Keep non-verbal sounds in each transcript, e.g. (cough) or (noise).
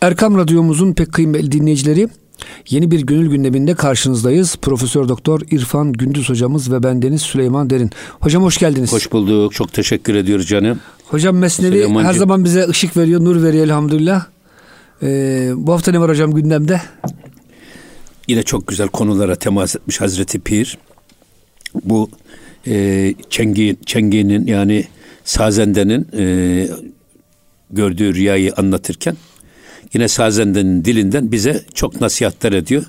Erkam Radyomuzun pek kıymetli dinleyicileri yeni bir gönül gündeminde karşınızdayız. Profesör Doktor İrfan Gündüz hocamız ve bendeniz Süleyman Derin. Hocam hoş geldiniz. Hoş bulduk. Çok teşekkür ediyoruz canım. Hocam Mesnevi her zaman bize ışık veriyor, nur veriyor elhamdülillah. Ee, bu hafta ne var hocam gündemde? Yine çok güzel konulara temas etmiş Hazreti Pir. Bu e, Çengi, Çengi'nin yani Sazende'nin e, gördüğü rüyayı anlatırken yine Sazende'nin dilinden bize çok nasihatler ediyor.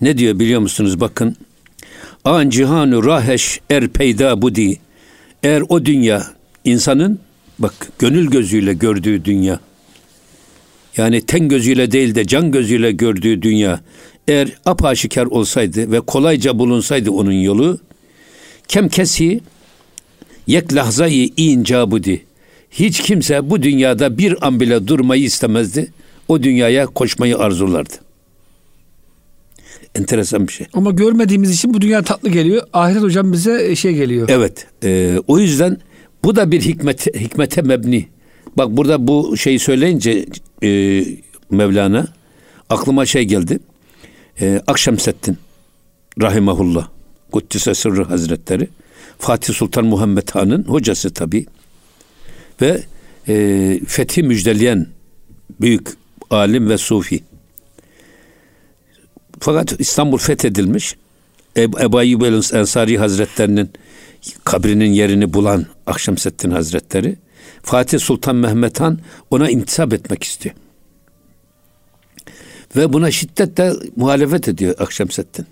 Ne diyor biliyor musunuz? Bakın. An cihanu raheş er peyda budi. Eğer o dünya insanın bak gönül gözüyle gördüğü dünya yani ten gözüyle değil de can gözüyle gördüğü dünya eğer apaşikar olsaydı ve kolayca bulunsaydı onun yolu kem kesi yek lahzayı incabudi hiç kimse bu dünyada bir an bile durmayı istemezdi. O dünyaya koşmayı arzulardı. Enteresan bir şey. Ama görmediğimiz için bu dünya tatlı geliyor. Ahiret hocam bize şey geliyor. Evet. E, o yüzden bu da bir hikmet, hikmete mebni. Bak burada bu şeyi söyleyince e, Mevlana aklıma şey geldi. E, Akşemseddin Rahimahullah Kuddise Sırrı Hazretleri Fatih Sultan Muhammed Han'ın hocası tabi ve e, fethi müjdeleyen büyük alim ve sufi. Fakat İstanbul fethedilmiş. Ebu, Ebu Ayyub Ensari Hazretlerinin kabrinin yerini bulan Akşemseddin Hazretleri Fatih Sultan Mehmet Han ona intisap etmek istiyor. Ve buna şiddetle muhalefet ediyor Akşemseddin.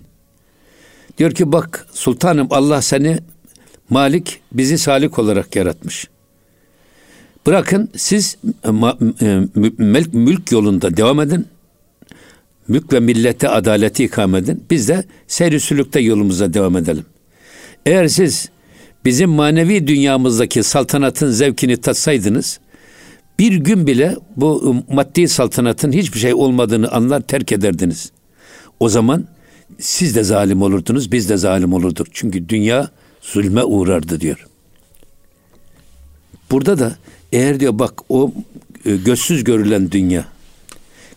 Diyor ki bak sultanım Allah seni Malik bizi salik olarak yaratmış. Bırakın siz mülk, mülk yolunda devam edin. Mülk ve millete adaleti ikame edin. Biz de seyri sülükte yolumuza devam edelim. Eğer siz bizim manevi dünyamızdaki saltanatın zevkini tatsaydınız, bir gün bile bu maddi saltanatın hiçbir şey olmadığını anlar terk ederdiniz. O zaman siz de zalim olurdunuz, biz de zalim olurduk. Çünkü dünya zulme uğrardı diyor. Burada da eğer diyor bak o e, gözsüz görülen dünya,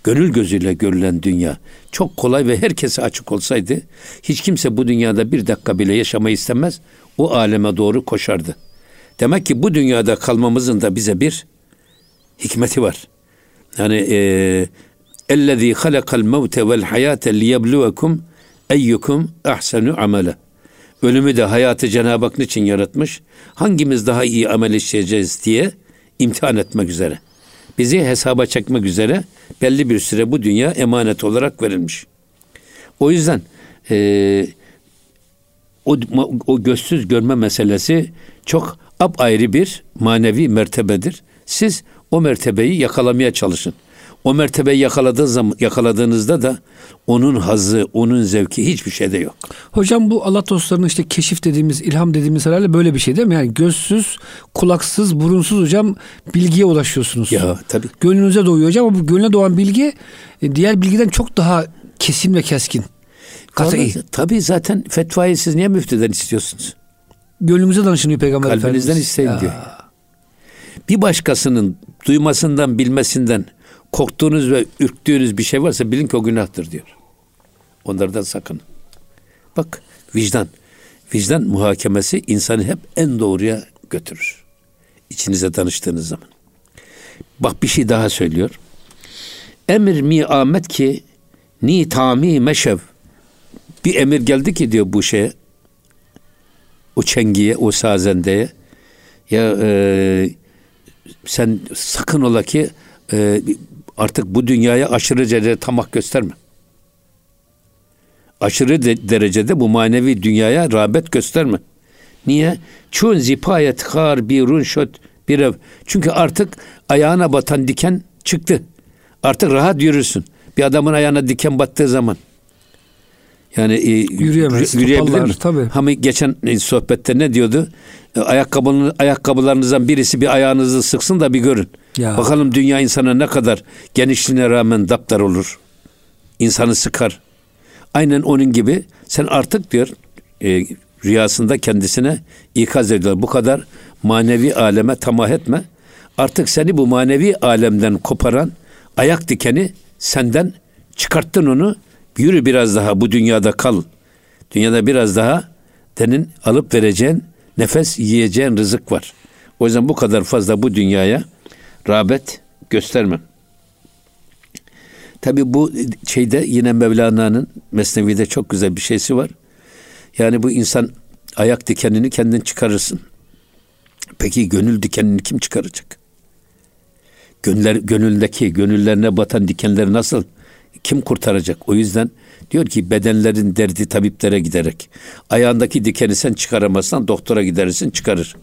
gönül gözüyle görülen dünya çok kolay ve herkese açık olsaydı hiç kimse bu dünyada bir dakika bile yaşamayı istemez. O aleme doğru koşardı. Demek ki bu dünyada kalmamızın da bize bir hikmeti var. Yani ellezî halakal mevte vel hayate liyebluvekum eyyukum ahsenu amele. Ölümü de hayatı Cenab-ı Hak niçin yaratmış? Hangimiz daha iyi amel işleyeceğiz diye imtihan etmek üzere. Bizi hesaba çekmek üzere belli bir süre bu dünya emanet olarak verilmiş. O yüzden e, o, o gözsüz görme meselesi çok apayrı bir manevi mertebedir. Siz o mertebeyi yakalamaya çalışın. O mertebeyi yakaladığı zaman, yakaladığınızda da onun hazı, onun zevki hiçbir şeyde yok. Hocam bu Allah dostlarının işte keşif dediğimiz, ilham dediğimiz herhalde böyle bir şey değil mi? Yani gözsüz, kulaksız, burunsuz hocam bilgiye ulaşıyorsunuz. Ya tabii. Gönlünüze doğuyor hocam ama bu gönlüne doğan bilgi e, diğer bilgiden çok daha kesin ve keskin. Tabii, tabii zaten fetvayı siz niye müftüden istiyorsunuz? Gönlümüze danışın Peygamber Kalbinizden Efendimiz. isteyin diyor. Bir başkasının duymasından, bilmesinden korktuğunuz ve ürktüğünüz bir şey varsa bilin ki o günahtır diyor. Onlardan sakın. Bak vicdan. Vicdan muhakemesi insanı hep en doğruya götürür. İçinize danıştığınız zaman. Bak bir şey daha söylüyor. Emir mi amet ki ni tami meşev. Bir emir geldi ki diyor bu şeye. O çengiye, o sazendeye. Ya e, sen sakın ola ki e, artık bu dünyaya aşırı derecede tamak gösterme. Aşırı de, derecede bu manevi dünyaya rağbet gösterme. Niye? Çun zipayet kar bir run şöt bir ev. Çünkü artık ayağına batan diken çıktı. Artık rahat yürürsün. Bir adamın ayağına diken battığı zaman. Yani e, Yürüyemez, yürüyebilir mi? tabii. Ama geçen e, sohbette ne diyordu? E, ayakkabının ayakkabılarınızdan birisi bir ayağınızı sıksın da bir görün. Ya. Bakalım dünya insana ne kadar genişliğine rağmen daptar olur. İnsanı sıkar. Aynen onun gibi sen artık diyor e, rüyasında kendisine ikaz ediyor. Bu kadar manevi aleme tamah etme. Artık seni bu manevi alemden koparan ayak dikeni senden çıkarttın onu. Yürü biraz daha bu dünyada kal. Dünyada biraz daha senin alıp vereceğin nefes yiyeceğin rızık var. O yüzden bu kadar fazla bu dünyaya rağbet göstermem. Tabi bu şeyde yine Mevlana'nın Mesnevi'de çok güzel bir şeysi var. Yani bu insan ayak dikenini kendin çıkarırsın. Peki gönül dikenini kim çıkaracak? Gönüller, gönüldeki, gönüllerine batan dikenleri nasıl, kim kurtaracak? O yüzden diyor ki bedenlerin derdi tabiplere giderek. Ayağındaki dikeni sen çıkaramazsan doktora gidersin çıkarır.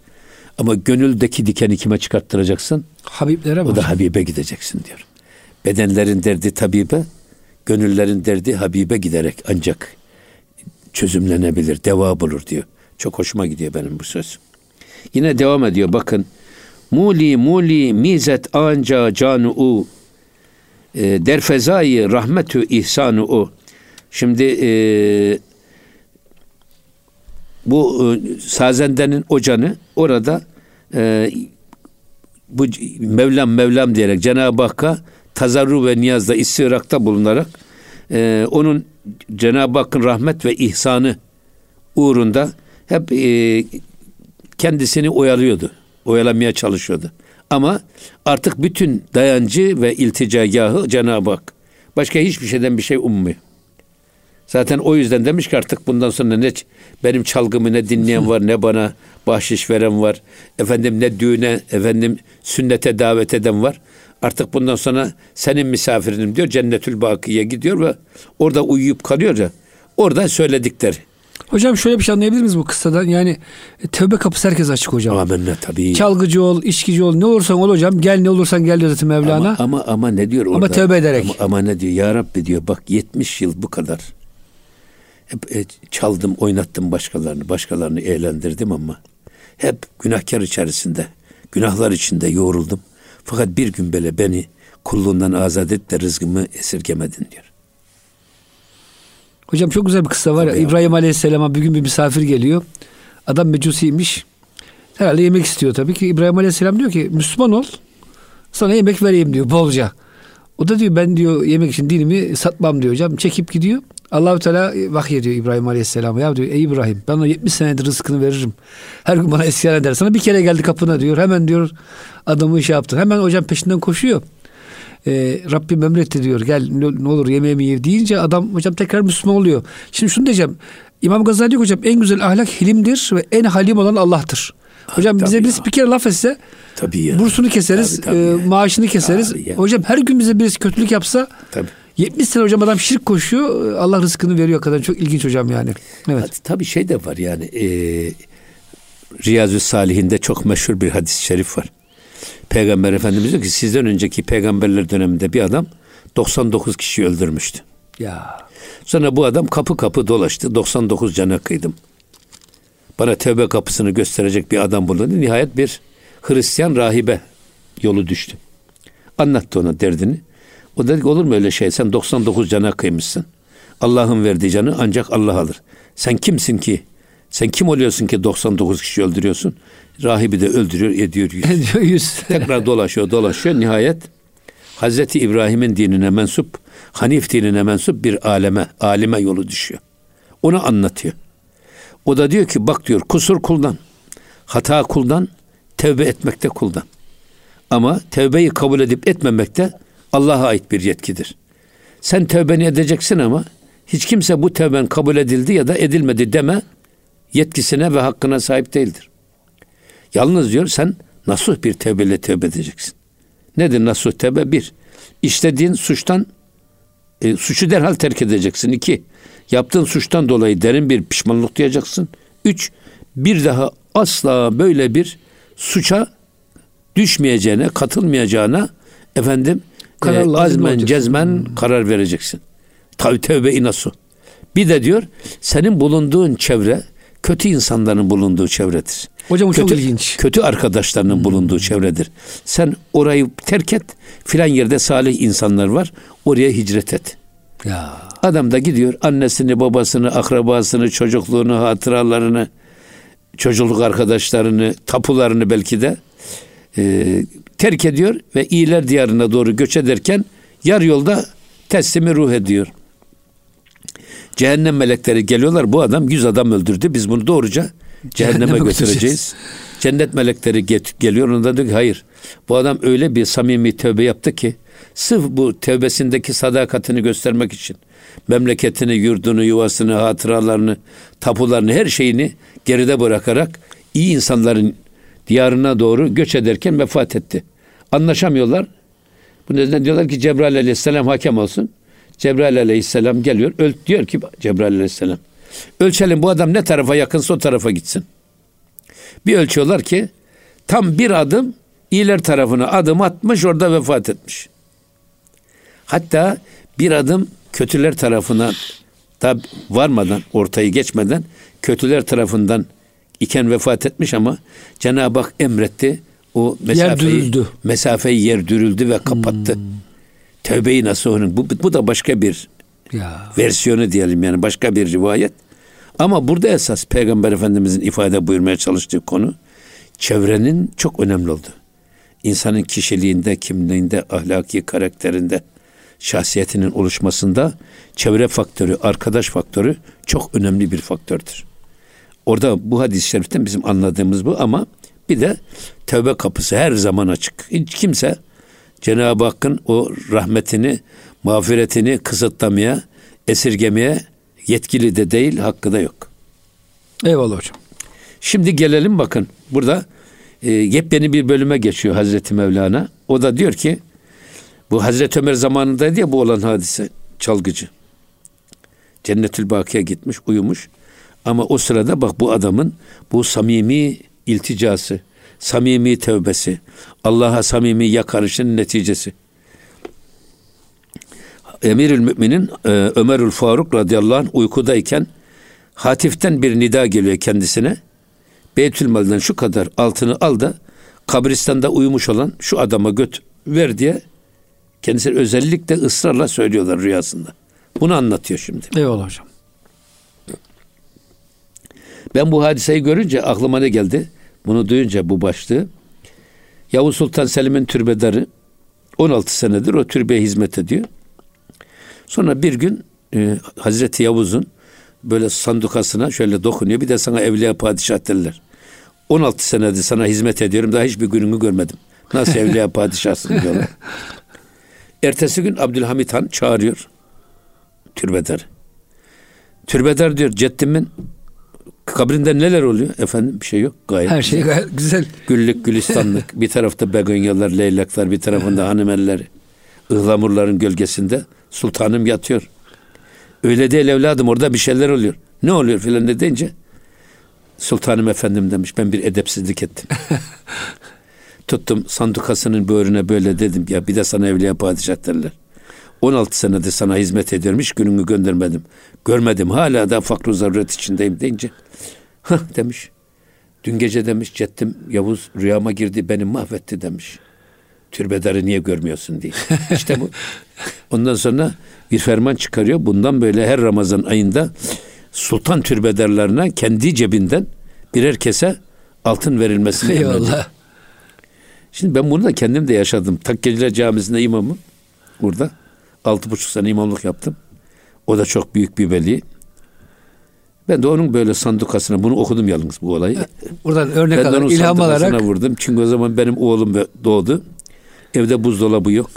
Ama gönüldeki dikeni kime çıkarttıracaksın? Habiblere mi? O da Habib'e gideceksin diyor. Bedenlerin derdi tabibe, gönüllerin derdi Habib'e giderek ancak çözümlenebilir, deva bulur diyor. Çok hoşuma gidiyor benim bu söz. Yine devam ediyor bakın. Muli muli mizet anca canu u e, derfezai rahmetü ihsanu u. Şimdi e, bu e, Sazende'nin ocanı orada e, bu Mevlam Mevlam diyerek Cenab-ı Hakk'a tazarru ve niyazda istirakta bulunarak e, onun Cenab-ı Hakk'ın rahmet ve ihsanı uğrunda hep e, kendisini oyalıyordu. Oyalamaya çalışıyordu. Ama artık bütün dayancı ve ilticagahı Cenab-ı Hak. Başka hiçbir şeyden bir şey ummuyor. Zaten o yüzden demiş ki artık bundan sonra ne benim çalgımı ne dinleyen (laughs) var ne bana bahşiş veren var. Efendim ne düğüne efendim sünnete davet eden var. Artık bundan sonra senin misafirinim diyor. Cennetül Baki'ye gidiyor ve orada uyuyup kalıyor ya. Orada söyledikleri. Hocam şöyle bir şey anlayabilir miyiz bu kıssadan? Yani e, tövbe kapısı herkes açık hocam. Amenna tabii. Çalgıcı ol, içkici ol, ne olursan ol hocam. Gel ne olursan gel diyor zaten Mevlana. Ama, ama, ama ne diyor orada? Ama tövbe ederek. Ama, ama ne diyor? Ya Rabbi diyor bak 70 yıl bu kadar. Hep e, çaldım, oynattım başkalarını, başkalarını eğlendirdim ama hep günahkar içerisinde, günahlar içinde yoğruldum. Fakat bir gün böyle beni kulluğundan azat et de rızkımı esirgemedin diyor. Hocam çok güzel bir kıssa var ya. İbrahim Aleyhisselam'a bir gün bir misafir geliyor. Adam mecusiymiş. Herhalde yemek istiyor tabii ki. İbrahim Aleyhisselam diyor ki Müslüman ol. Sana yemek vereyim diyor bolca. O da diyor ben diyor yemek için dinimi satmam diyor hocam. Çekip gidiyor. Allahü Teala vahiy ediyor İbrahim Aleyhisselam'a. Ya diyor ey İbrahim ben ona 70 senedir rızkını veririm. Her gün bana isyan eder. Sana bir kere geldi kapına diyor. Hemen diyor adamı şey yaptı. Hemen hocam peşinden koşuyor. Ee, Rabbim emretti diyor. Gel ne olur yemeğimi ye deyince adam hocam tekrar Müslüman oluyor. Şimdi şunu diyeceğim. İmam Gazali diyor hocam en güzel ahlak hilimdir ve en halim olan Allah'tır. Hocam bize birisi bir kere laf etse tabii ya. bursunu keseriz, tabii, tabii e, maaşını keseriz. Hocam her gün bize birisi kötülük yapsa tabii. 70 sene hocam adam şirk koşuyor. Allah rızkını veriyor kadar. Çok ilginç hocam yani. Evet. Tabii şey de var yani. E, Riyazü Salihinde çok meşhur bir hadis-i şerif var. Peygamber Efendimiz diyor ki sizden önceki peygamberler döneminde bir adam 99 kişi öldürmüştü. Ya. Sonra bu adam kapı kapı dolaştı. 99 cana kıydım. Bana tövbe kapısını gösterecek bir adam bulundu. Nihayet bir Hristiyan rahibe yolu düştü. Anlattı ona derdini. O dedi ki olur mu öyle şey? Sen 99 cana kıymışsın. Allah'ın verdiği canı ancak Allah alır. Sen kimsin ki? Sen kim oluyorsun ki 99 kişi öldürüyorsun? Rahibi de öldürüyor, ediyor yüz. Ediyor yüz. (laughs) Tekrar dolaşıyor, dolaşıyor. Nihayet Hazreti İbrahim'in dinine mensup, Hanif dinine mensup bir aleme, alime yolu düşüyor. Onu anlatıyor. O da diyor ki bak diyor kusur kuldan, hata kuldan, tevbe etmekte kuldan. Ama tevbeyi kabul edip etmemekte Allah'a ait bir yetkidir. Sen tevbeni edeceksin ama hiç kimse bu tevben kabul edildi ya da edilmedi deme yetkisine ve hakkına sahip değildir. Yalnız diyor sen nasuh bir tevbeyle tevbe edeceksin. Nedir nasuh tevbe? Bir, işlediğin suçtan e, suçu derhal terk edeceksin. İki, yaptığın suçtan dolayı derin bir pişmanlık duyacaksın. Üç, bir daha asla böyle bir suça düşmeyeceğine, katılmayacağına efendim e, azmen cezmen hmm. karar vereceksin. Tabi tevbe inasu. Bir de diyor senin bulunduğun çevre kötü insanların bulunduğu çevredir. Hocam kötü, çok ilginç. Kötü arkadaşlarının hmm. bulunduğu çevredir. Sen orayı terk et. Filan yerde salih insanlar var. Oraya hicret et. Ya. Adam da gidiyor annesini, babasını, akrabasını, çocukluğunu, hatıralarını, çocukluk arkadaşlarını, tapularını belki de e, terk ediyor ve iyiler diyarına doğru göç ederken Yarı yolda teslimi ruh ediyor. Cehennem melekleri geliyorlar. Bu adam yüz adam öldürdü. Biz bunu doğruca cehenneme, Cehenneme götüreceğiz. götüreceğiz. Cennet melekleri get- geliyor. Onda diyor ki hayır. Bu adam öyle bir samimi tövbe yaptı ki sırf bu tövbesindeki sadakatini göstermek için memleketini, yurdunu, yuvasını, hatıralarını, tapularını, her şeyini geride bırakarak iyi insanların diyarına doğru göç ederken vefat etti. Anlaşamıyorlar. Bu nedenle diyorlar ki Cebrail aleyhisselam hakem olsun. Cebrail aleyhisselam geliyor. Öl, diyor ki Cebrail aleyhisselam. Ölçelim bu adam ne tarafa yakınsa o tarafa gitsin. Bir ölçüyorlar ki tam bir adım iyiler tarafına adım atmış orada vefat etmiş. Hatta bir adım kötüler tarafına da varmadan ortayı geçmeden kötüler tarafından iken vefat etmiş ama Cenab-ı Hak emretti. O mesafeyi, dürüldü. mesafeyi yer dürüldü ve kapattı. Tövbeyi nasıl onun? Bu, bu da başka bir Ya. versiyonu diyelim yani başka bir rivayet. Ama burada esas Peygamber Efendimizin ifade buyurmaya çalıştığı konu çevrenin çok önemli oldu. İnsanın kişiliğinde, kimliğinde, ahlaki karakterinde, şahsiyetinin oluşmasında çevre faktörü, arkadaş faktörü çok önemli bir faktördür. Orada bu hadis-i şeriften bizim anladığımız bu ama bir de tövbe kapısı her zaman açık. Hiç kimse Cenab-ı Hakk'ın o rahmetini, mağfiretini kısıtlamaya, esirgemeye yetkili de değil, hakkı da yok. Eyvallah hocam. Şimdi gelelim bakın burada e, yepyeni bir bölüme geçiyor Hazreti Mevlana. O da diyor ki bu Hazreti Ömer zamanındaydı ya bu olan hadise çalgıcı. Cennetül Baki'ye gitmiş uyumuş. Ama o sırada bak bu adamın bu samimi ilticası, samimi tövbesi, Allah'a samimi yakarışın neticesi. Emirül Müminin e, Ömerül Faruk radıyallahu anh uykudayken Hatif'ten bir nida geliyor kendisine. Beytülmal'den şu kadar altını al da kabristanda uyumuş olan şu adama göt ver diye kendisi özellikle ısrarla söylüyorlar rüyasında. Bunu anlatıyor şimdi. Eyvallah hocam. Ben bu hadiseyi görünce aklıma ne geldi? Bunu duyunca bu başlığı. Yavuz Sultan Selim'in türbedarı 16 senedir o türbeye hizmet ediyor. Sonra bir gün e, Hazreti Yavuz'un böyle sandukasına şöyle dokunuyor. Bir de sana evliya padişah derler. 16 senedir sana hizmet ediyorum. Daha hiçbir gününü görmedim. Nasıl evliya (laughs) padişahsın diyorlar. Ertesi gün Abdülhamit Han çağırıyor. Türbedar. Türbedar diyor Ceddimin kabrinde neler oluyor? Efendim bir şey yok. Gayet Her şey güzel. gayet güzel. Güllük gülistanlık. bir tarafta begonyalar, leylaklar, bir tarafında hanımeller. ıhlamurların gölgesinde sultanım yatıyor. Öyle değil evladım orada bir şeyler oluyor. Ne oluyor filan de deyince sultanım efendim demiş ben bir edepsizlik ettim. (laughs) Tuttum sandukasının böğrüne böyle dedim ya bir de sana evliya padişah derler. 16 senedir sana hizmet hiç gününü göndermedim. Görmedim hala da fakru zaruret içindeyim deyince. Hah demiş. Dün gece demiş Cettim Yavuz rüyama girdi beni mahvetti demiş. Türbedarı niye görmüyorsun diye. İşte bu. (laughs) Ondan sonra bir ferman çıkarıyor. Bundan böyle her Ramazan ayında sultan türbedarlarına kendi cebinden birer kese altın verilmesini. Eyvallah. Şimdi ben bunu da kendim de yaşadım. Takkeciler Camisi'nde imamım. Burada. Altı buçuk sene imamlık yaptım. O da çok büyük bir veli. Ben de onun böyle sandukasına bunu okudum yalnız bu olayı. Buradan örnek Ben alarak, ilham alarak vurdum. Çünkü o zaman benim oğlum doğdu. Evde buzdolabı yok.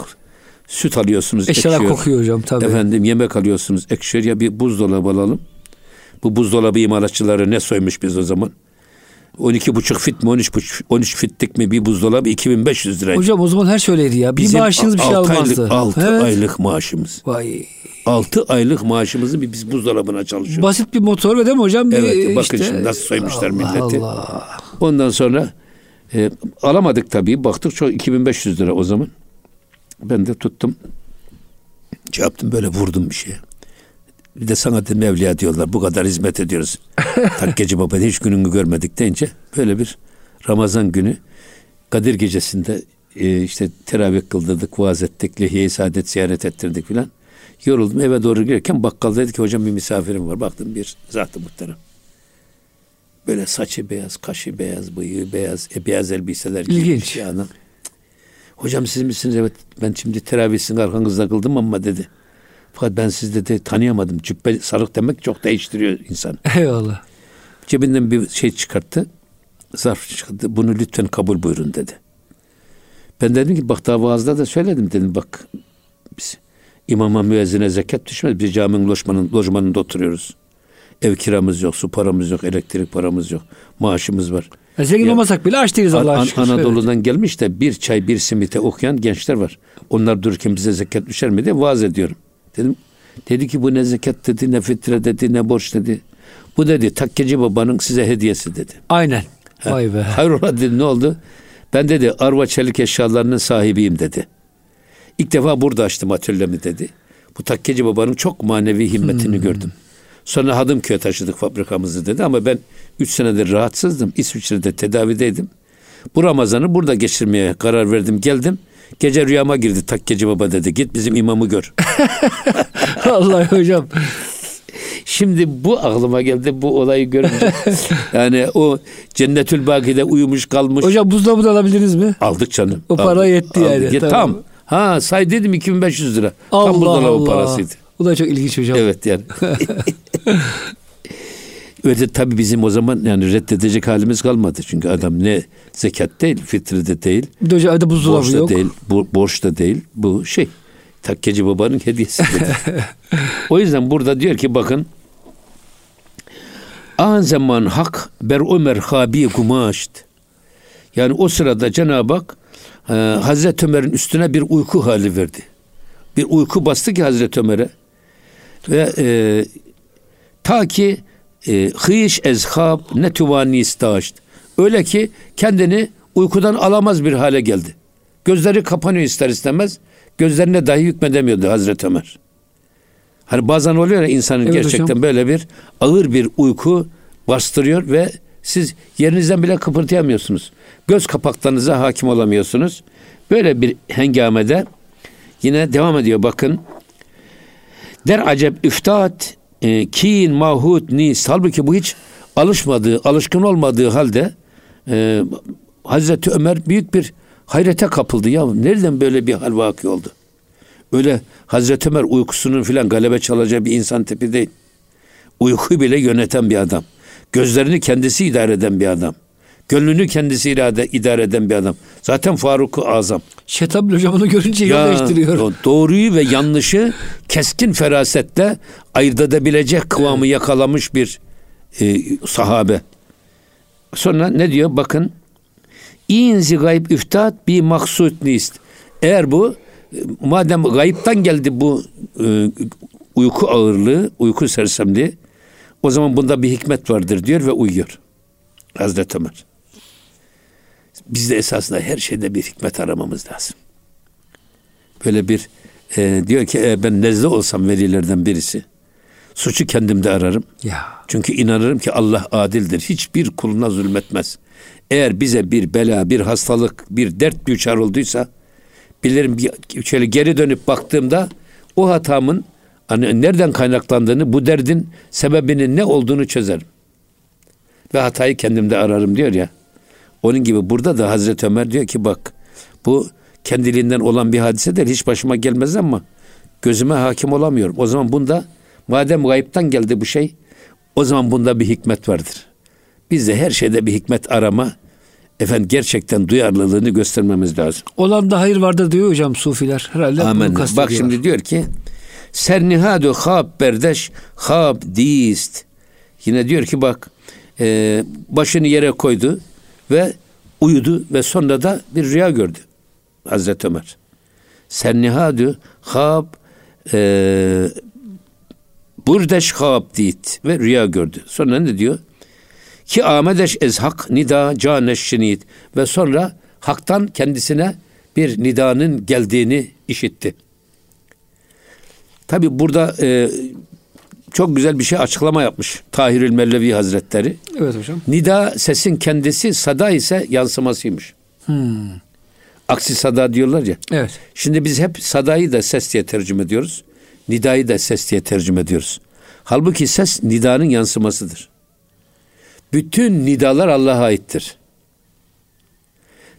Süt alıyorsunuz eşyalar ekşiyor. kokuyor hocam tabii. Efendim yemek alıyorsunuz ekşiyor ya bir buzdolabı alalım. Bu buzdolabı imalatçıları ne soymuş biz o zaman? 12 buçuk fit mi 13 buçuk 13 fitlik mi bir buzdolabı 2500 liraydı. Hocam o zaman her şey öyleydi ya. Bir Bizim maaşınız bir şey almazdı. Aylık, 6 Evet. aylık maaşımız. Vay. 6 aylık maaşımızı bir biz buzdolabına çalışıyoruz. Basit bir motor ve değil mi hocam? Bir Evet, bakın işte- şimdi nasıl soymuşlar Allah milleti. Allah. Ondan sonra e, alamadık tabii. Baktık çok 2500 lira o zaman. Ben de tuttum. Şey yaptım böyle vurdum bir şeye. Bir de sana dedim evliya diyorlar. Bu kadar hizmet ediyoruz. (laughs) Takkeci baba hiç gününü görmedik deyince böyle bir Ramazan günü Kadir gecesinde e, işte teravih kıldırdık, vaaz ettik, Lehiye-i Saadet ziyaret ettirdik filan. Yoruldum eve doğru girerken bakkal dedi ki hocam bir misafirim var. Baktım bir zat-ı muhterem. Böyle saçı beyaz, kaşı beyaz, bıyığı beyaz, e, beyaz elbiseler giymiş İlginç. Hocam siz misiniz? Evet ben şimdi teravihsin arkanızda kıldım ama dedi. Fakat ben siz dedi tanıyamadım. Cübbe sarık demek çok değiştiriyor insan. (laughs) Eyvallah. Cebinden bir şey çıkarttı. Zarf çıkarttı. Bunu lütfen kabul buyurun dedi. Ben dedim ki bak daha vaazda da söyledim dedim bak biz imama müezzine zekat düşmez. Biz caminin lojmanın, lojmanında oturuyoruz. Ev kiramız yok, su paramız yok, elektrik paramız yok. Maaşımız var. Ya zengin Ya, olmasak bile aç değiliz Allah'a An- şükür. Anadolu'dan gelmiş de bir çay bir simite okuyan gençler var. Onlar dururken bize zekat düşer mi diye vaaz ediyorum. Dedim dedi ki bu ne zekat dedi ne fitre dedi ne borç dedi. Bu dedi takkeci babanın size hediyesi dedi. Aynen. Ha, Vay be. Hayrola dedi ne oldu? Ben dedi arva çelik eşyalarının sahibiyim dedi. İlk defa burada açtım atölyemi dedi. Bu takkeci babanın çok manevi himmetini Hmm. gördüm. Sonra Hadımköy'e taşıdık fabrikamızı dedi ama ben üç senedir rahatsızdım. İsviçre'de tedavideydim. Bu Ramazan'ı burada geçirmeye karar verdim. Geldim. Gece rüyama girdi takkeci baba dedi. Git bizim imamı gör. (laughs) Vallahi hocam. Şimdi bu aklıma geldi bu olayı görünce. (laughs) yani o Cennetül Baki'de uyumuş kalmış. Hocam buzdolabı da alabiliriz mi? Aldık canım. O para Aldık, yetti yani, aldık. Tamam. Tam. Ha say dedim 2500 lira. Allah Tam buzdolabı Allah. parasıydı. Bu da çok ilginç hocam. Evet yani. (laughs) Öyle tabii bizim o zaman yani reddedecek halimiz kalmadı. Çünkü adam ne zekat değil, fitre de değil, Bir de hocam evde buzdolabı borç da yok. değil, bu, borç da değil. Bu şey takkeci babanın hediyesi. (laughs) o yüzden burada diyor ki bakın An zaman hak ber Ömer habi kumaşt. Yani o sırada Cenab-ı Hak e, Hazreti Ömer'in üstüne bir uyku hali verdi. Bir uyku bastı ki Hazreti Ömer'e. Ve e, ta ki hıyış ezhab ne tuvani istaşt. Öyle ki kendini uykudan alamaz bir hale geldi. Gözleri kapanıyor ister istemez. Gözlerine dahi hükmedemiyordu Hazreti Ömer. Hani bazen oluyor ya insanın Evet gerçekten hocam. böyle bir ağır bir uyku bastırıyor ve siz yerinizden bile kıpırtayamıyorsunuz. Göz kapaklarınıza hakim olamıyorsunuz. Böyle bir hengamede yine devam ediyor bakın. Der acep üftat e, kin mahut nis. Halbuki bu hiç alışmadığı, alışkın olmadığı halde e, Hazreti Ömer büyük bir hayrete kapıldı. Ya nereden böyle bir hal vakı oldu? Öyle Hazreti Ömer uykusunun filan galebe çalacağı bir insan tipi değil. Uyku bile yöneten bir adam. Gözlerini kendisi idare eden bir adam. Gönlünü kendisi irade, idare eden bir adam. Zaten Faruk-u Azam. Şetabil hocam onu görünce yol değiştiriyor. do- doğruyu ve yanlışı keskin ferasetle ayırt edebilecek kıvamı yakalamış bir e, sahabe. Sonra ne diyor? Bakın. İnzi gayb üftat bir maksud nist. Eğer bu madem gayipten geldi bu e, uyku ağırlığı, uyku sersemliği o zaman bunda bir hikmet vardır diyor ve uyuyor. Hazreti Ömer. Biz de esasında her şeyde bir hikmet aramamız lazım. Böyle bir e, diyor ki e, ben nezle olsam velilerden birisi suçu kendimde ararım. Ya. Çünkü inanırım ki Allah adildir. Hiçbir kuluna zulmetmez. Eğer bize bir bela, bir hastalık, bir dert düçar olduysa bilirim bir, şöyle geri dönüp baktığımda o hatamın hani nereden kaynaklandığını, bu derdin sebebinin ne olduğunu çözerim. Ve hatayı kendimde ararım diyor ya. Onun gibi burada da Hazreti Ömer diyor ki bak bu kendiliğinden olan bir hadise değil. Hiç başıma gelmez ama gözüme hakim olamıyorum. O zaman bunda madem gayipten geldi bu şey o zaman bunda bir hikmet vardır. Biz de her şeyde bir hikmet arama efendim gerçekten duyarlılığını göstermemiz lazım. Olan da hayır vardır diyor hocam sufiler. Herhalde Amen. Bak şimdi diyor ki Sernihadu hab berdeş hab dist. Yine diyor ki bak e, başını yere koydu ve uyudu ve sonra da bir rüya gördü Hazreti Ömer. Sernihadu hab e, burdeş hab dit ve rüya gördü. Sonra ne diyor? Ki amedeş ez hak nida caneş ve sonra haktan kendisine bir nidanın geldiğini işitti. Tabi burada e, çok güzel bir şey açıklama yapmış Tahirül Mevlevi Hazretleri. Evet hocam. Nida sesin kendisi, sada ise yansımasıymış. Aksi sada diyorlar ya. Evet. Şimdi biz hep sadayı da ses diye tercüme ediyoruz. Nidayı da ses diye tercüme ediyoruz. Halbuki ses nidanın yansımasıdır. Bütün nidalar Allah'a aittir.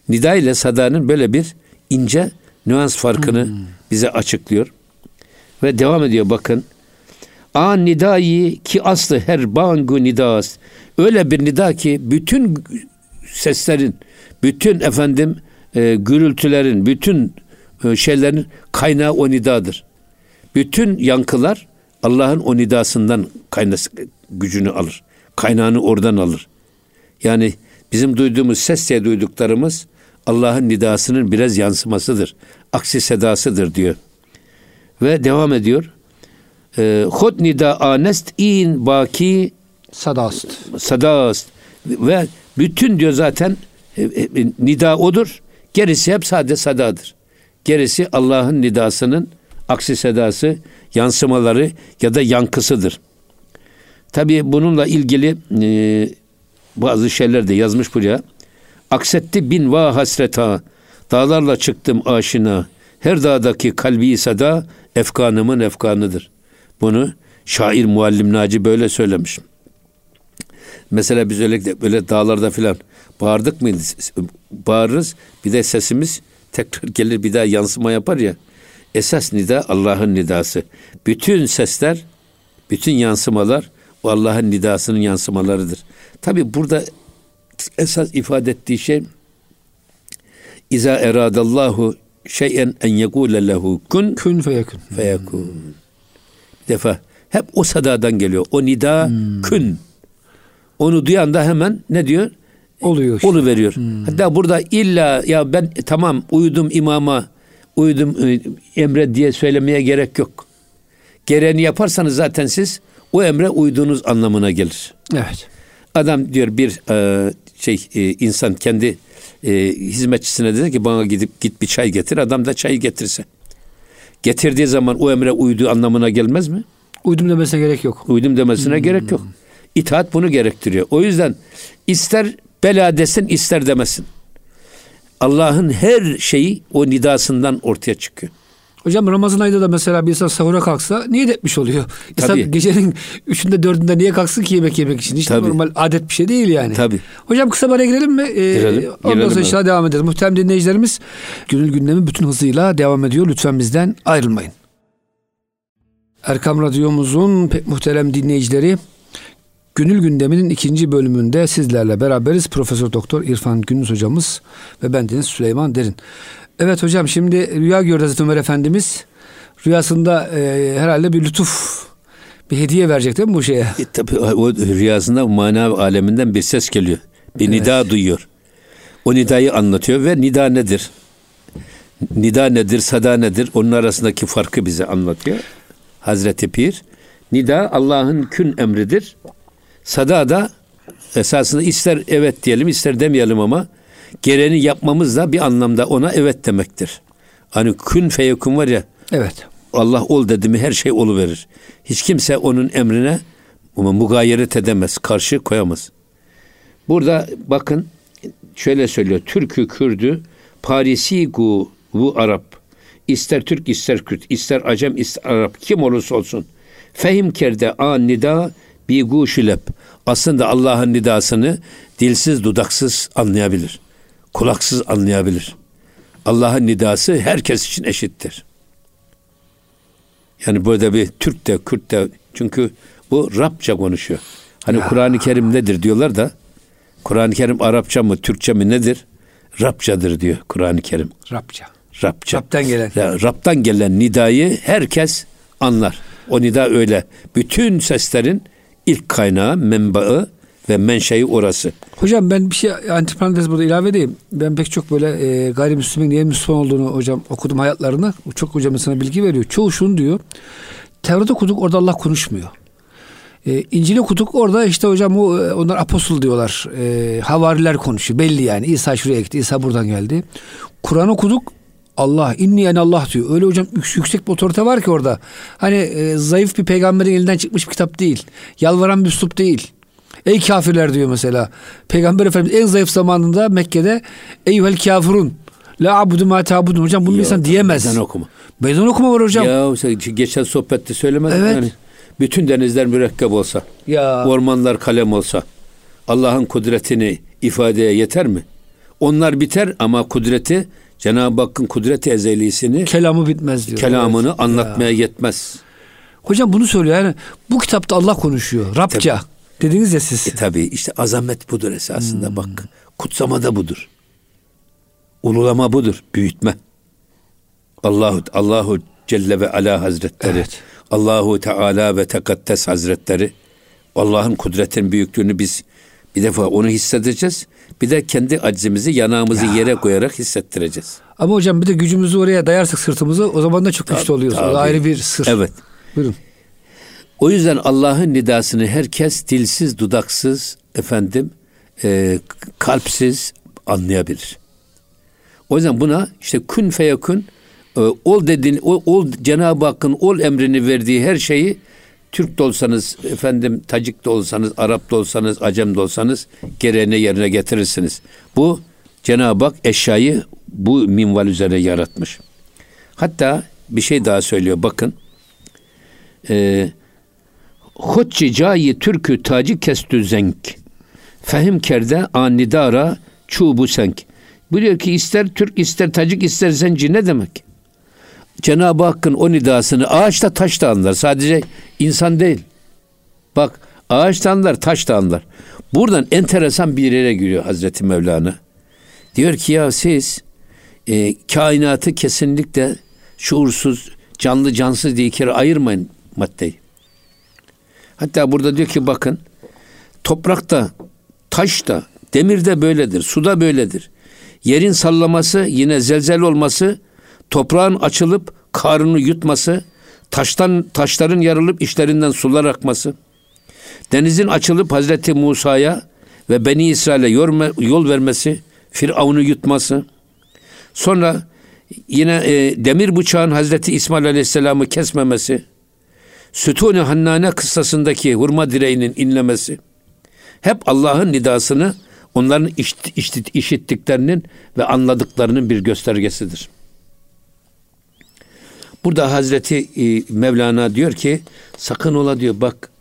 Nida ile sadanın böyle bir ince nüans farkını hmm. bize açıklıyor. Ve devam ediyor bakın. An nidayı ki aslı her bangu nidas. Öyle bir nida ki bütün seslerin, bütün efendim e, gürültülerin, bütün e, şeylerin kaynağı o nidadır. Bütün yankılar Allah'ın o nidasından kaynası, gücünü alır. Kaynağını oradan alır. Yani bizim duyduğumuz ses diye duyduklarımız Allah'ın nidasının biraz yansımasıdır. Aksi sedasıdır diyor. Ve devam ediyor. Ee, Hod nida anest in baki sadast. Sadast. Ve bütün diyor zaten e, e, nida odur. Gerisi hep sade sadadır. Gerisi Allah'ın nidasının aksi sedası, yansımaları ya da yankısıdır. Tabi bununla ilgili e, bazı şeyler de yazmış buraya. Aksetti bin va hasreta, dağlarla çıktım aşina, her dağdaki kalbi sada, efkanımın efkanıdır. Bunu şair muallim Naci böyle söylemiş. Mesela biz öyle böyle dağlarda filan bağırdık mıydı? Bağırırız. Bir de sesimiz tekrar gelir bir daha yansıma yapar ya. Esas nida Allah'ın nidası. Bütün sesler, bütün yansımalar o Allah'ın nidasının yansımalarıdır. Tabi burada esas ifade ettiği şey İza eradallahu şeyen en yekule lehu kun kun feyekun. Feyekun. Defa hep o sadadan geliyor. O nida hmm. kun. Onu duyan da hemen ne diyor? Oluyor. Işte. Olu veriyor. Hmm. Hatta burada illa ya ben tamam uyudum imama, uyudum e, emre diye söylemeye gerek yok. Gereğini yaparsanız zaten siz o emre uyduğunuz anlamına gelir. Evet. Adam diyor bir e, şey e, insan kendi e, hizmetçisine dedi ki bana gidip git bir çay getir. Adam da çayı getirse. Getirdiği zaman o emre uyduğu anlamına gelmez mi? Uydum demesine gerek yok. Uydum demesine hmm. gerek yok. İtaat bunu gerektiriyor. O yüzden ister bela desin ister demesin. Allah'ın her şeyi o nidasından ortaya çıkıyor. Hocam Ramazan ayında da mesela bir insan sahura kalksa niyet etmiş oluyor. (laughs) İnsan Tabii. gecenin üçünde dördünde niye kalksın ki yemek yemek için? İşte Tabii. normal adet bir şey değil yani. Tabii. Hocam kısa bara girelim mi? Ee, girelim. Ondan sonra inşallah devam ederiz. Muhterem dinleyicilerimiz gönül gündemi bütün hızıyla devam ediyor. Lütfen bizden ayrılmayın. Erkam Radyomuzun pek muhterem dinleyicileri Gönül gündeminin ikinci bölümünde sizlerle beraberiz. Profesör Doktor İrfan Gündüz hocamız ve bendeniz Süleyman Derin. Evet hocam şimdi rüya gördü Hazreti Ömer Efendimiz. Rüyasında e, herhalde bir lütuf, bir hediye verecek değil mi bu şeye? E, tabii o rüyasında mana aleminden bir ses geliyor. Bir evet. nida duyuyor. O nidayı anlatıyor ve nida nedir? Nida nedir, sada nedir? Onun arasındaki farkı bize anlatıyor. Hazreti Pir. Nida Allah'ın kün emridir. Sada da esasında ister evet diyelim ister demeyelim ama gereğini yapmamız da bir anlamda ona evet demektir. Hani kün feyekun var ya. Evet. Allah ol dedi mi her şey olu verir. Hiç kimse onun emrine mugayeret edemez, karşı koyamaz. Burada bakın şöyle söylüyor. Türkü, Kürdü, Parisi gu bu Arap. İster Türk, ister Kürt, ister Acem, ister Arap. Kim olursa olsun. Fehim kerde an nida bi guşilep. Aslında Allah'ın nidasını dilsiz dudaksız anlayabilir. Kulaksız anlayabilir. Allah'ın nidası herkes için eşittir. Yani burada bir Türk de Kürt de çünkü bu Rabça konuşuyor. Hani Kur'an-ı Kerim nedir diyorlar da Kur'an-ı Kerim Arapça mı Türkçe mi nedir? Rabçadır diyor Kur'an-ı Kerim. Rabça. Rabça. Rab'dan gelen. Ya, Rab'dan gelen nidayı herkes anlar. O nida öyle. Bütün seslerin ilk kaynağı, menbaı ve menşei orası. Hocam ben bir şey antiparantez burada ilave edeyim. Ben pek çok böyle e, gayrimüslimin niye Müslüman olduğunu hocam okudum hayatlarını. Çok hocam sana bilgi veriyor. Çoğu şunu diyor. Tevrat okuduk orada Allah konuşmuyor. E, İncil okuduk orada işte hocam o, e, onlar apostol diyorlar. E, havariler konuşuyor. Belli yani. İsa şuraya gitti. İsa buradan geldi. Kur'an okuduk Allah inni yani Allah diyor. Öyle hocam yüksek bir otorite var ki orada. Hani e, zayıf bir peygamberin elinden çıkmış bir kitap değil. Yalvaran bir üslup değil. Ey kafirler diyor mesela. Peygamber Efendimiz en zayıf zamanında Mekke'de eyvel kafirun la abudu ma tabudun. Hocam bunu ya, insan diyemez. Meydan okuma. Meydan okuma var hocam. Ya geçen sohbette söylemedim evet. yani. Bütün denizler mürekkep olsa. Ya. Ormanlar kalem olsa. Allah'ın kudretini ifadeye yeter mi? Onlar biter ama kudreti Cenab-ı Hakk'ın kudret ezelisini kelamı bitmez diyor. Kelamını evet. anlatmaya ya. yetmez. Hocam bunu söylüyor yani bu kitapta Allah konuşuyor. Rabça. Tabii. Dediniz ya siz. E tabi işte azamet budur esasında hmm. bak. Kutsama da budur. Ululama budur. Büyütme. Allahu Allahu Celle ve Ala Hazretleri. Evet. Allahu Teala ve Tekaddes Hazretleri. Allah'ın kudretin büyüklüğünü biz bir defa onu hissedeceğiz. Bir de kendi acizimizi yanağımızı ya. yere koyarak hissettireceğiz. Ama hocam bir de gücümüzü oraya dayarsak sırtımızı o zaman da çok tabii, güçlü oluyoruz. Tabii. O da ayrı bir sır. Evet. Buyurun. O yüzden Allah'ın nidasını herkes dilsiz, dudaksız, efendim, e, kalpsiz anlayabilir. O yüzden buna işte kun feyekun e, ol dediğin, ol, ol Cenab-ı Hakk'ın ol emrini verdiği her şeyi Türk de olsanız, efendim Tacik de olsanız, Arap da olsanız, Acem de olsanız gereğine yerine getirirsiniz. Bu Cenab-ı Hak eşyayı bu minval üzere yaratmış. Hatta bir şey daha söylüyor bakın. Eee Hotçi cayi türkü tacı kestü zenk. Fehim kerde anidara çubu senk. Biliyor ki ister Türk ister Tacik ister Zenci ne demek? Cenab-ı Hakk'ın o nidasını ağaçta taş da anlar. Sadece insan değil. Bak ağaç da anlar taş anlar. Buradan enteresan bir yere giriyor Hazreti Mevlana. Diyor ki ya siz e, kainatı kesinlikle şuursuz, canlı cansız diye kere ayırmayın maddeyi. Hatta burada diyor ki bakın toprakta, taşta, demirde böyledir, suda böyledir. Yerin sallaması, yine zelzel olması, toprağın açılıp karnını yutması, taştan taşların yarılıp işlerinden sular akması, denizin açılıp Hazreti Musa'ya ve Beni İsrail'e yol vermesi, Firavun'u yutması, sonra yine e, demir bıçağın Hazreti İsmail Aleyhisselam'ı kesmemesi, Sütun-i Hannane kıssasındaki hurma direğinin inlemesi hep Allah'ın nidasını onların işit, işit, işittiklerinin ve anladıklarının bir göstergesidir. Burada Hazreti e, Mevlana diyor ki sakın ola diyor bak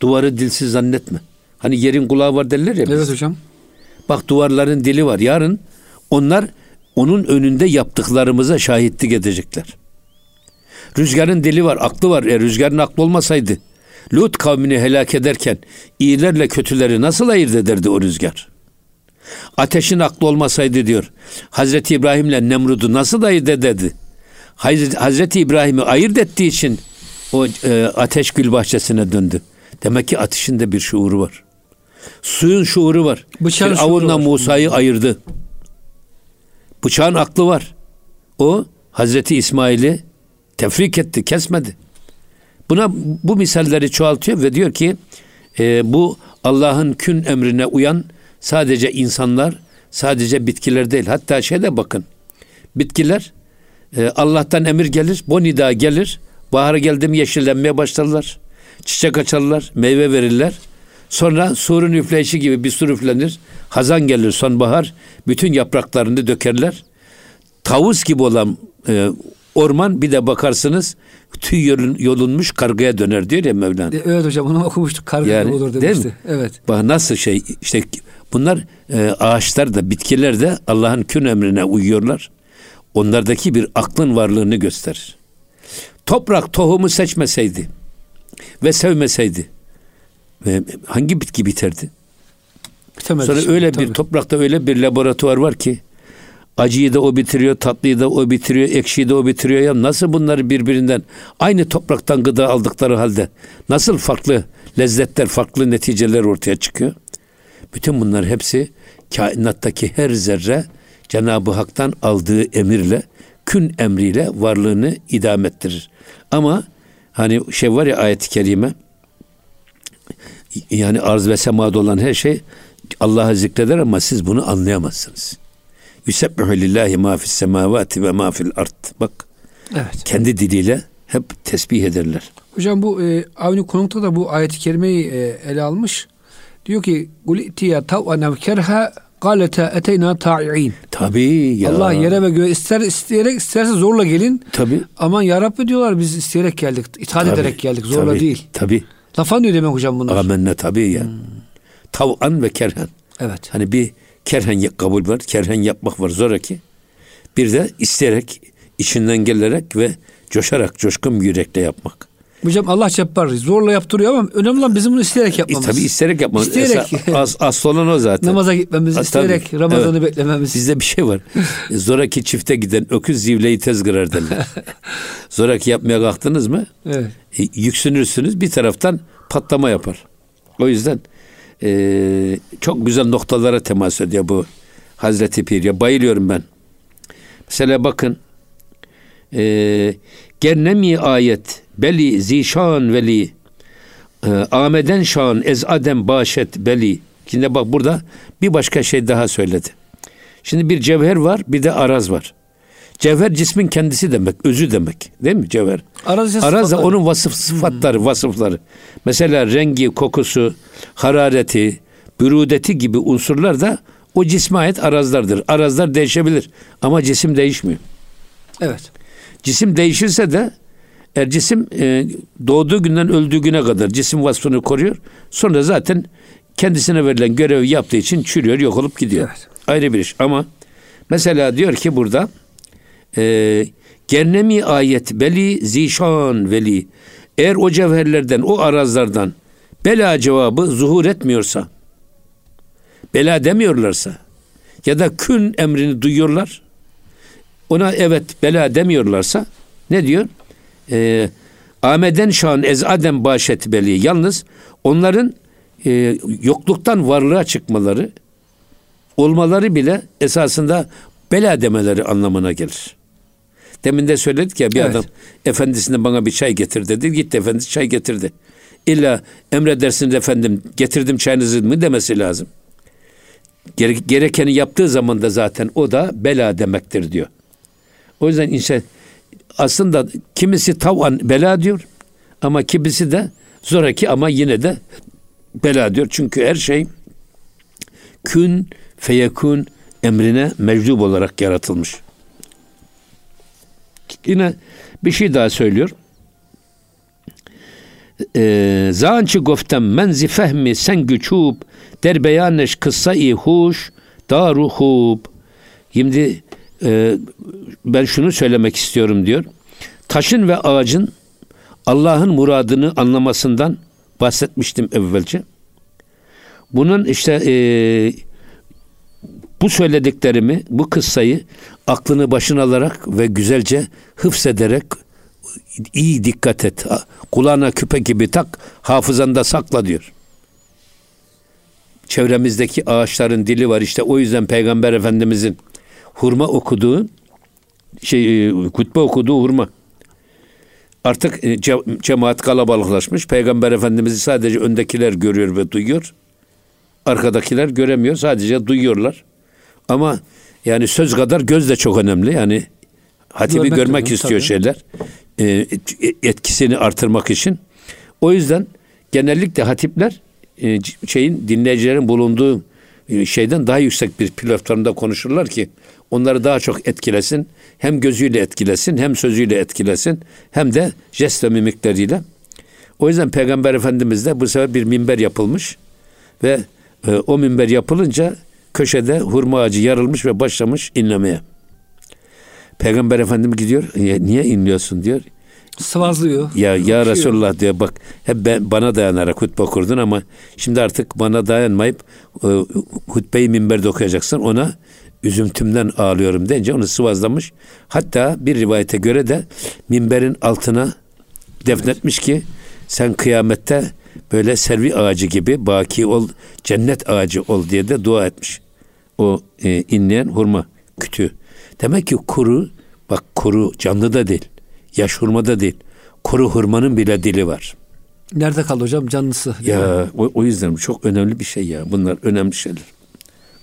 duvarı dilsiz zannetme. Hani yerin kulağı var derler ya. Evet hocam. Bak duvarların dili var. Yarın onlar onun önünde yaptıklarımıza şahitlik edecekler. Rüzgarın dili var, aklı var. E, rüzgarın aklı olmasaydı Lut kavmini helak ederken iyilerle kötüleri nasıl ayırt ederdi o rüzgar? Ateşin aklı olmasaydı diyor. Hazreti İbrahim'le Nemrud'u nasıl ayırt ederdi? Hazreti İbrahim'i ayırt ettiği için o e, ateş gül bahçesine döndü. Demek ki ateşin de bir şuuru var. Suyun şuuru var. Bıçağın Firavun'la Musa'yı ayırdı. Bıçağın aklı var. O Hazreti İsmail'i tefrik etti, kesmedi. Buna bu misalleri çoğaltıyor ve diyor ki e, bu Allah'ın kün emrine uyan sadece insanlar, sadece bitkiler değil. Hatta şeyde bakın. Bitkiler e, Allah'tan emir gelir, bonida gelir. Bahar geldi mi yeşillenmeye başlarlar. Çiçek açarlar, meyve verirler. Sonra surun üfleyişi gibi bir sur üflenir. Hazan gelir sonbahar. Bütün yapraklarını dökerler. Tavus gibi olan e, Orman bir de bakarsınız tüy yolun, yolunmuş kargaya döner diyor ya Mevlana. E, evet hocam onu okumuştuk karga yani, olur demişti. Değil mi? Evet. Bak nasıl şey işte bunlar e, ağaçlar da bitkiler de Allah'ın kün emrine uyuyorlar. Onlardaki bir aklın varlığını gösterir. Toprak tohumu seçmeseydi ve sevmeseydi ve hangi bitki biterdi? Bitemedi Sonra şimdi, öyle tabii. bir toprakta öyle bir laboratuvar var ki Acıyı da o bitiriyor, tatlıyı da o bitiriyor, ekşiyi de o bitiriyor. Ya nasıl bunları birbirinden aynı topraktan gıda aldıkları halde nasıl farklı lezzetler, farklı neticeler ortaya çıkıyor? Bütün bunlar hepsi kainattaki her zerre Cenab-ı Hak'tan aldığı emirle, kün emriyle varlığını idam ettirir. Ama hani şey var ya ayet-i kerime yani arz ve semada olan her şey Allah'a zikreder ama siz bunu anlayamazsınız. Yusebbihu lillahi ma fis semavati ve ma fil ard. Bak. Evet. Kendi diliyle hep tesbih ederler. Hocam bu e, aynı konukta da bu ayet-i kerimeyi e, ele almış. Diyor ki Gulitiya tav'an ev kerha galeta eteyna ta'i'in. Tabi ya. Allah yere ve göğe ister isteyerek isterse zorla gelin. Tabi. Aman ya Rabbi diyorlar biz isteyerek geldik. itaat tabii, ederek geldik zorla tabii, değil. Tabi. Lafan diyor demek hocam bunlar. Amenna tabi ya. Hmm. Tav'an ve kerhen. Evet. Hani bir kerhen kabul var, kerhen yapmak var zoraki. Bir de isteyerek, içinden gelerek ve coşarak, coşkun bir yürekle yapmak. Hocam Allah cebbar zorla yaptırıyor ama önemli olan bizim bunu isteyerek yapmamız. E, tabii isteyerek yapmamız. İsteyerek. Esas, as, asıl olan o zaten. Namaza gitmemiz, Ha, isteyerek tabii. Ramazan'ı Evet. beklememiz. Bizde bir şey var. Zoraki çifte giden öküz zivleyi tez kırar derler. (laughs) Zoraki yapmaya kalktınız mı Evet. e, yüksünürsünüz bir taraftan patlama yapar. O yüzden e, çok güzel noktalara temas ediyor bu Hazreti Pir. Ya bayılıyorum ben. Mesela bakın e, gernemi ayet beli zişan veli e, ameden şan ez adem başet beli. Şimdi bak burada bir başka şey daha söyledi. Şimdi bir cevher var bir de araz var. Cevher cismin kendisi demek, özü demek. Değil mi cevher? Araz ise Araz da sıfatları. onun vasıf sıfatları, vasıfları. Mesela rengi, kokusu, harareti, bürudeti gibi unsurlar da o cisme ait arazlardır. Arazlar değişebilir ama cisim değişmiyor. Evet. Cisim değişirse de eğer cisim e, doğduğu günden öldüğü güne kadar cisim vasfını koruyor. Sonra zaten kendisine verilen görevi yaptığı için çürüyor, yok olup gidiyor. Evet. Ayrı bir iş. Ama mesela diyor ki burada e, gernemi ayet beli zişan veli eğer o cevherlerden, o arazlardan bela cevabı zuhur etmiyorsa, bela demiyorlarsa ya da kün emrini duyuyorlar, ona evet bela demiyorlarsa ne diyor? Ee, Ameden şan ez adem başet beli. Yalnız onların e, yokluktan varlığa çıkmaları, olmaları bile esasında bela demeleri anlamına gelir. Demin de söyledik ya bir Evet. adam efendisine bana bir çay getir dedi. Gitti efendisi çay getirdi. İlla emredersiniz efendim getirdim çayınızı mı demesi lazım. Gere- gerekeni yaptığı zaman da zaten o da bela demektir diyor. O yüzden insan aslında kimisi tavan bela diyor ama kimisi de zoraki ama yine de bela diyor. Çünkü her şey kün feyekun emrine meczup olarak yaratılmış. Yine bir şey daha söylüyor. Ee, Zançı goftem menzi fehmi sen güçub der beyaneş kıssa-i huş daru hub. Şimdi e, ben şunu söylemek istiyorum diyor. Taşın ve ağacın Allah'ın muradını anlamasından bahsetmiştim evvelce. Bunun işte e, bu söylediklerimi, bu kıssayı aklını başına alarak ve güzelce hıfzederek iyi dikkat et. Kulağına küpe gibi tak, hafızanda sakla diyor. Çevremizdeki ağaçların dili var işte o yüzden Peygamber Efendimizin hurma okuduğu şey e, hutbe okuduğu hurma. Artık e, ce- cemaat kalabalıklaşmış. Peygamber Efendimiz'i sadece öndekiler görüyor ve duyuyor. Arkadakiler göremiyor. Sadece duyuyorlar. Ama yani söz kadar göz de çok önemli. Yani hatibi Görmek görmek, istiyor tabii. şeyler. E, et- etkisini artırmak için. O yüzden genellikle hatipler e, şeyin dinleyicilerin bulunduğu e, şeyden daha yüksek bir platformda konuşurlar ki onları daha çok etkilesin. Hem gözüyle etkilesin, hem sözüyle etkilesin, hem de jest ve mimikleriyle. O yüzden Peygamber Efendimiz de bu sefer bir minber yapılmış ve e, o minber yapılınca köşede hurma ağacı yarılmış ve başlamış inlemeye. Peygamber Efendimiz gidiyor, "Ya niye inliyorsun diyor. Sıvazlıyor. Ya ya. Resulullah diyor bak hep ben, bana dayanarak hutbe kurdun ama şimdi artık bana dayanmayıp e, hutbeyi minberde okuyacaksın ona üzüntümden ağlıyorum deyince onu sıvazlamış. Hatta bir rivayete göre de minberin altına defnetmiş ki sen kıyamette böyle servi ağacı gibi baki ol, cennet ağacı ol diye de dua etmiş. O e, inleyen hurma kütüğü. Demek ki kuru, bak kuru canlı da değil, yaş hurma da değil. Kuru hurmanın bile dili var. Nerede kaldı hocam canlısı? Ya o, o yüzden çok önemli bir şey ya. Bunlar önemli şeyler.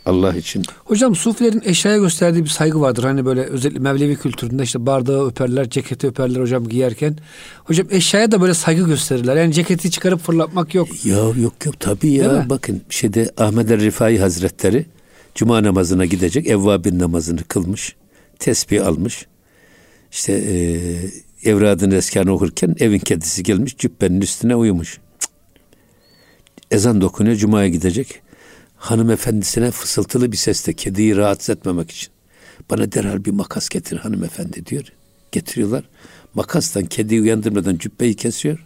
Allah için. Hocam Sufilerin eşyaya gösterdiği bir saygı vardır. Hani böyle özellikle Mevlevi kültüründe işte bardağı öperler, ceketi öperler hocam giyerken. Hocam eşyaya da böyle saygı gösterirler. Yani ceketi çıkarıp fırlatmak yok. Ya yok yok tabii ya. Bakın şeyde Ahmet el Rifai Hazretleri Cuma namazına gidecek. Evvabin namazını kılmış. Tesbih almış. İşte e, evradın eskanı okurken evin kedisi gelmiş cübbenin üstüne uyumuş. Cık. Ezan dokunuyor Cuma'ya gidecek. Hanımefendisine fısıltılı bir sesle kediyi rahatsız etmemek için. Bana derhal bir makas getir hanımefendi diyor. Getiriyorlar. Makastan kediyi uyandırmadan cübbeyi kesiyor.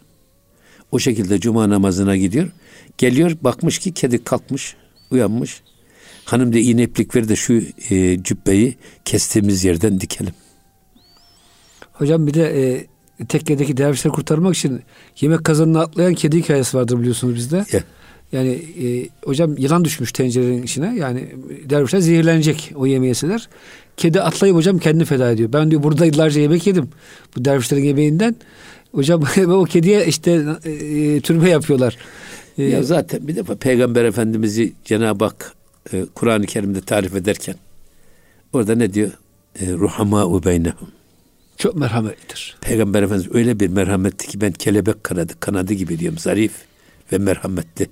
O şekilde cuma namazına gidiyor. Geliyor bakmış ki kedi kalkmış, uyanmış. Hanım da iğne iplik ver de şu e, cübbeyi kestiğimiz yerden dikelim. Hocam bir de e, tekkedeki dervişleri kurtarmak için yemek kazanına atlayan kedi hikayesi vardır biliyorsunuz bizde. Yeah. Yani e, hocam yılan düşmüş tencerenin içine. Yani dervişler zehirlenecek o yemeği yeseler. Kedi atlayıp hocam kendini feda ediyor. Ben diyor burada yıllarca yemek yedim. Bu dervişlerin yemeğinden. Hocam (laughs) o kediye işte e, türbe yapıyorlar. E, ya zaten bir defa Peygamber Efendimiz'i Cenab-ı Hak e, Kur'an-ı Kerim'de tarif ederken orada ne diyor? E, Ruhama beynehum. Çok merhametlidir. Peygamber Efendimiz öyle bir merhametli ki ben kelebek kanadı, kanadı gibi diyorum. Zarif ve merhametli.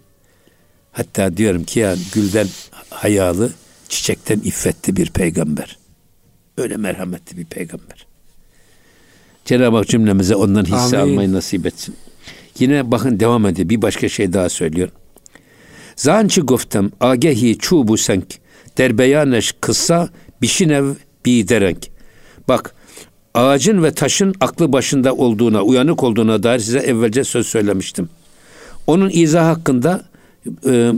Hatta diyorum ki ya gülden hayalı, çiçekten iffetli bir peygamber. Öyle merhametli bir peygamber. Cenab-ı Hak cümlemize ondan hisse Amin. almayı nasip etsin. Yine bakın devam ediyor. Bir başka şey daha söylüyor. Zançı goftem agehi çubu senk derbeyaneş kıssa bişinev biderenk. Bak ağacın ve taşın aklı başında olduğuna, uyanık olduğuna dair size evvelce söz söylemiştim. Onun izah hakkında e,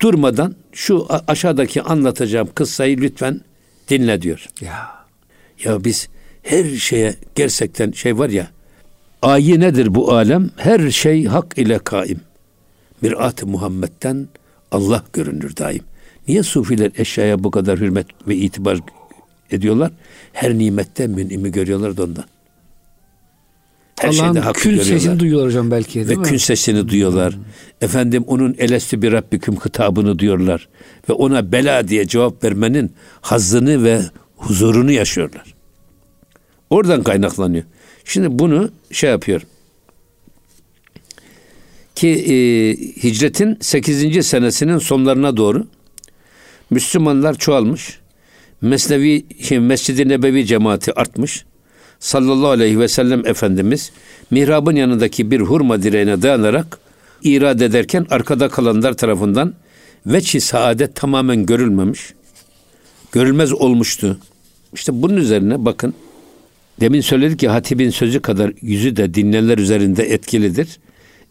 durmadan şu aşağıdaki anlatacağım kıssayı lütfen dinle diyor. Ya. Ya biz her şeye gerçekten şey var ya ayi nedir bu alem? Her şey hak ile kaim. Mirat-ı Muhammed'den Allah görünür daim. Niye sufiler eşyaya bu kadar hürmet ve itibar ediyorlar? Her nimette münimi görüyorlar da ondan. Her Allah'ın şeyde hakkı kül görüyorlar. sesini duyuyorlar hocam belki değil Ve mi? kün sesini duyuyorlar. Hmm. Efendim onun elesti bir Rabbiküm hitabını duyuyorlar. Ve ona bela diye cevap vermenin hazzını ve huzurunu yaşıyorlar. Oradan kaynaklanıyor. Şimdi bunu şey yapıyor. Ki e, hicretin 8. senesinin sonlarına doğru Müslümanlar çoğalmış. Mesnevi, şey, Mescid-i Nebevi cemaati artmış. Sallallahu aleyhi ve sellem Efendimiz mihrabın yanındaki bir hurma direğine dayanarak irad ederken arkada kalanlar tarafından veçi saadet tamamen görülmemiş. Görülmez olmuştu. İşte bunun üzerine bakın. Demin söyledik ki hatibin sözü kadar yüzü de dinleyenler üzerinde etkilidir.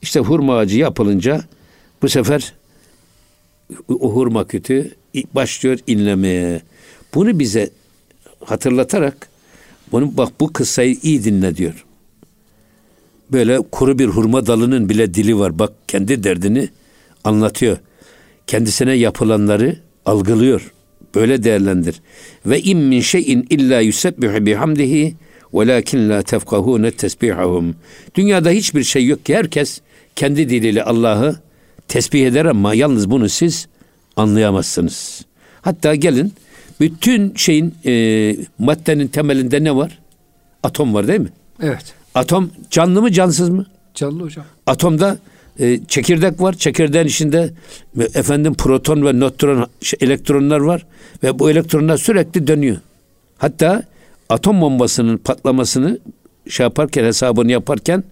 İşte hurma ağacı yapılınca bu sefer o hurma kütü başlıyor inlemeye. Bunu bize hatırlatarak bunu bak bu kıssayı iyi dinle diyor. Böyle kuru bir hurma dalının bile dili var. Bak kendi derdini anlatıyor. Kendisine yapılanları algılıyor. Böyle değerlendir. Ve in min şeyin illa yusebbihu bihamdihi velakin la tefkahune tesbihahum. Dünyada hiçbir şey yok ki herkes kendi diliyle Allah'ı tesbih eder ama yalnız bunu siz anlayamazsınız. Hatta gelin bütün şeyin e, maddenin temelinde ne var? Atom var değil mi? Evet. Atom canlı mı cansız mı? Canlı hocam. Atomda e, çekirdek var. Çekirdeğin içinde e, efendim proton ve nötron şey, elektronlar var ve bu elektronlar sürekli dönüyor. Hatta atom bombasının patlamasını şey yaparken hesabını yaparken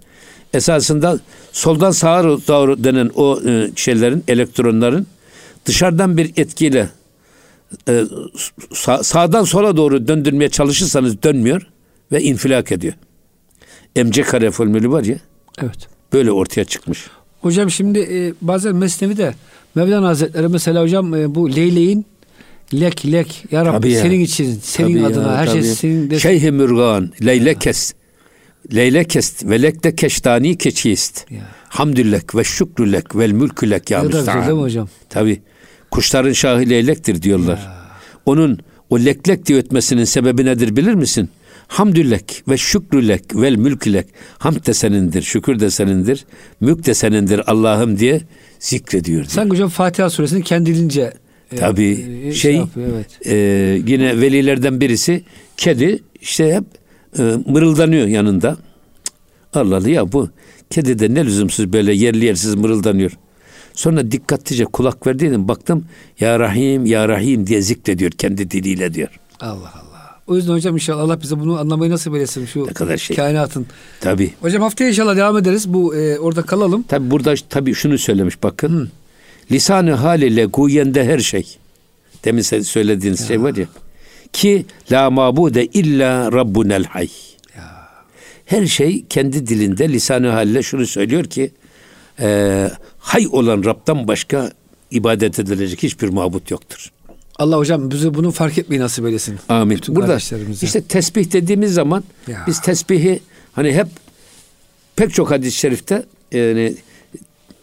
esasında soldan sağa doğru denen o e, şeylerin elektronların dışarıdan bir etkiyle e, sağ, sağdan sola doğru döndürmeye çalışırsanız dönmüyor ve infilak ediyor. MC kare formülü var ya. Evet. Böyle ortaya çıkmış. Hocam şimdi e, bazen Mesnevi'de Mevlana Hazretleri mesela hocam e, bu leyleğin lek lek ya Rabbi tabii senin ya. için senin tabii adına ya, her şey tabii. şey senin de... Şeyh-i Mürgan leylekes leylekest ve lekte keştani keçiyist. Hamdülek ve şükrülek vel mülkülek ya müstahan. Tabii. Kuşların şahı leylektir diyorlar. Ya. Onun o leklek diye ötmesinin sebebi nedir bilir misin? Hamdülek ve şükrülek vel mülkülek. Hamd de senindir, şükür de senindir, mülk de senindir Allah'ım diye zikrediyor. Diyor. Sen hocam Fatiha suresini kendiliğince e, Tabii e, şey, şey yapıyor, evet. e, yine velilerden birisi kedi işte hep e, mırıldanıyor yanında. Allah Allah ya bu kedi de ne lüzumsuz böyle yerli yersiz mırıldanıyor. Sonra dikkatlice kulak verdiydim baktım Ya Rahim Ya Rahim diye zikrediyor kendi diliyle diyor. Allah Allah. O yüzden hocam inşallah Allah bize bunu anlamayı nasip eylesin şu ne kadar şey. kainatın. Tabi. Hocam haftaya inşallah devam ederiz. Bu e, orada kalalım. Tabi burada tabi şunu söylemiş bakın. Hı. Lisanı haliyle guyende her şey. Demin söylediğiniz ya. şey var ya. ki la mabude illa rabbunel hay. Her şey kendi dilinde lisanı halle şunu söylüyor ki e, hay olan Rab'dan başka ibadet edilecek hiçbir mabut yoktur. Allah hocam bize bunu fark etmeyi nasip eylesin. Amin. Bütün Burada işte tesbih dediğimiz zaman Ya. biz tesbihi hani hep pek çok hadis-i şerifte yani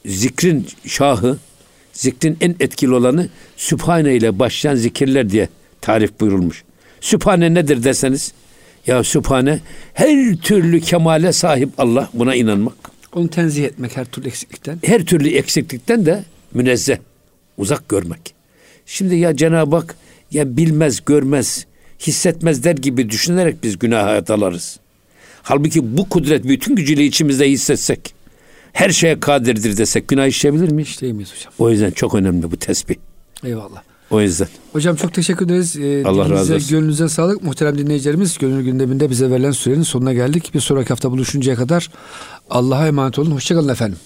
zikrin şahı, zikrin en etkili olanı Sübhane ile başlayan zikirler diye tarif buyurulmuş. Sübhane nedir deseniz ya Sübhane her türlü kemale sahip Allah buna inanmak. Onu tenzih etmek her türlü eksiklikten. Her türlü eksiklikten de münezzeh, uzak görmek. Şimdi ya Cenab-ı Hak ya bilmez, görmez, hissetmez der gibi düşünerek biz günaha dalarız. Halbuki bu kudret bütün gücüyle içimizde hissetsek, her şeye kadirdir desek günah işleyebilir miyiz? İşte miyiz hocam? O yüzden çok önemli bu tesbih. Eyvallah. O yüzden. Hocam çok teşekkür ederiz. Ee, Allah razı olsun. Gönlünüze sağlık. Muhterem dinleyicilerimiz gönül gündeminde bize verilen sürenin sonuna geldik. Bir sonraki hafta buluşuncaya kadar Allah'a emanet olun. Hoşçakalın efendim.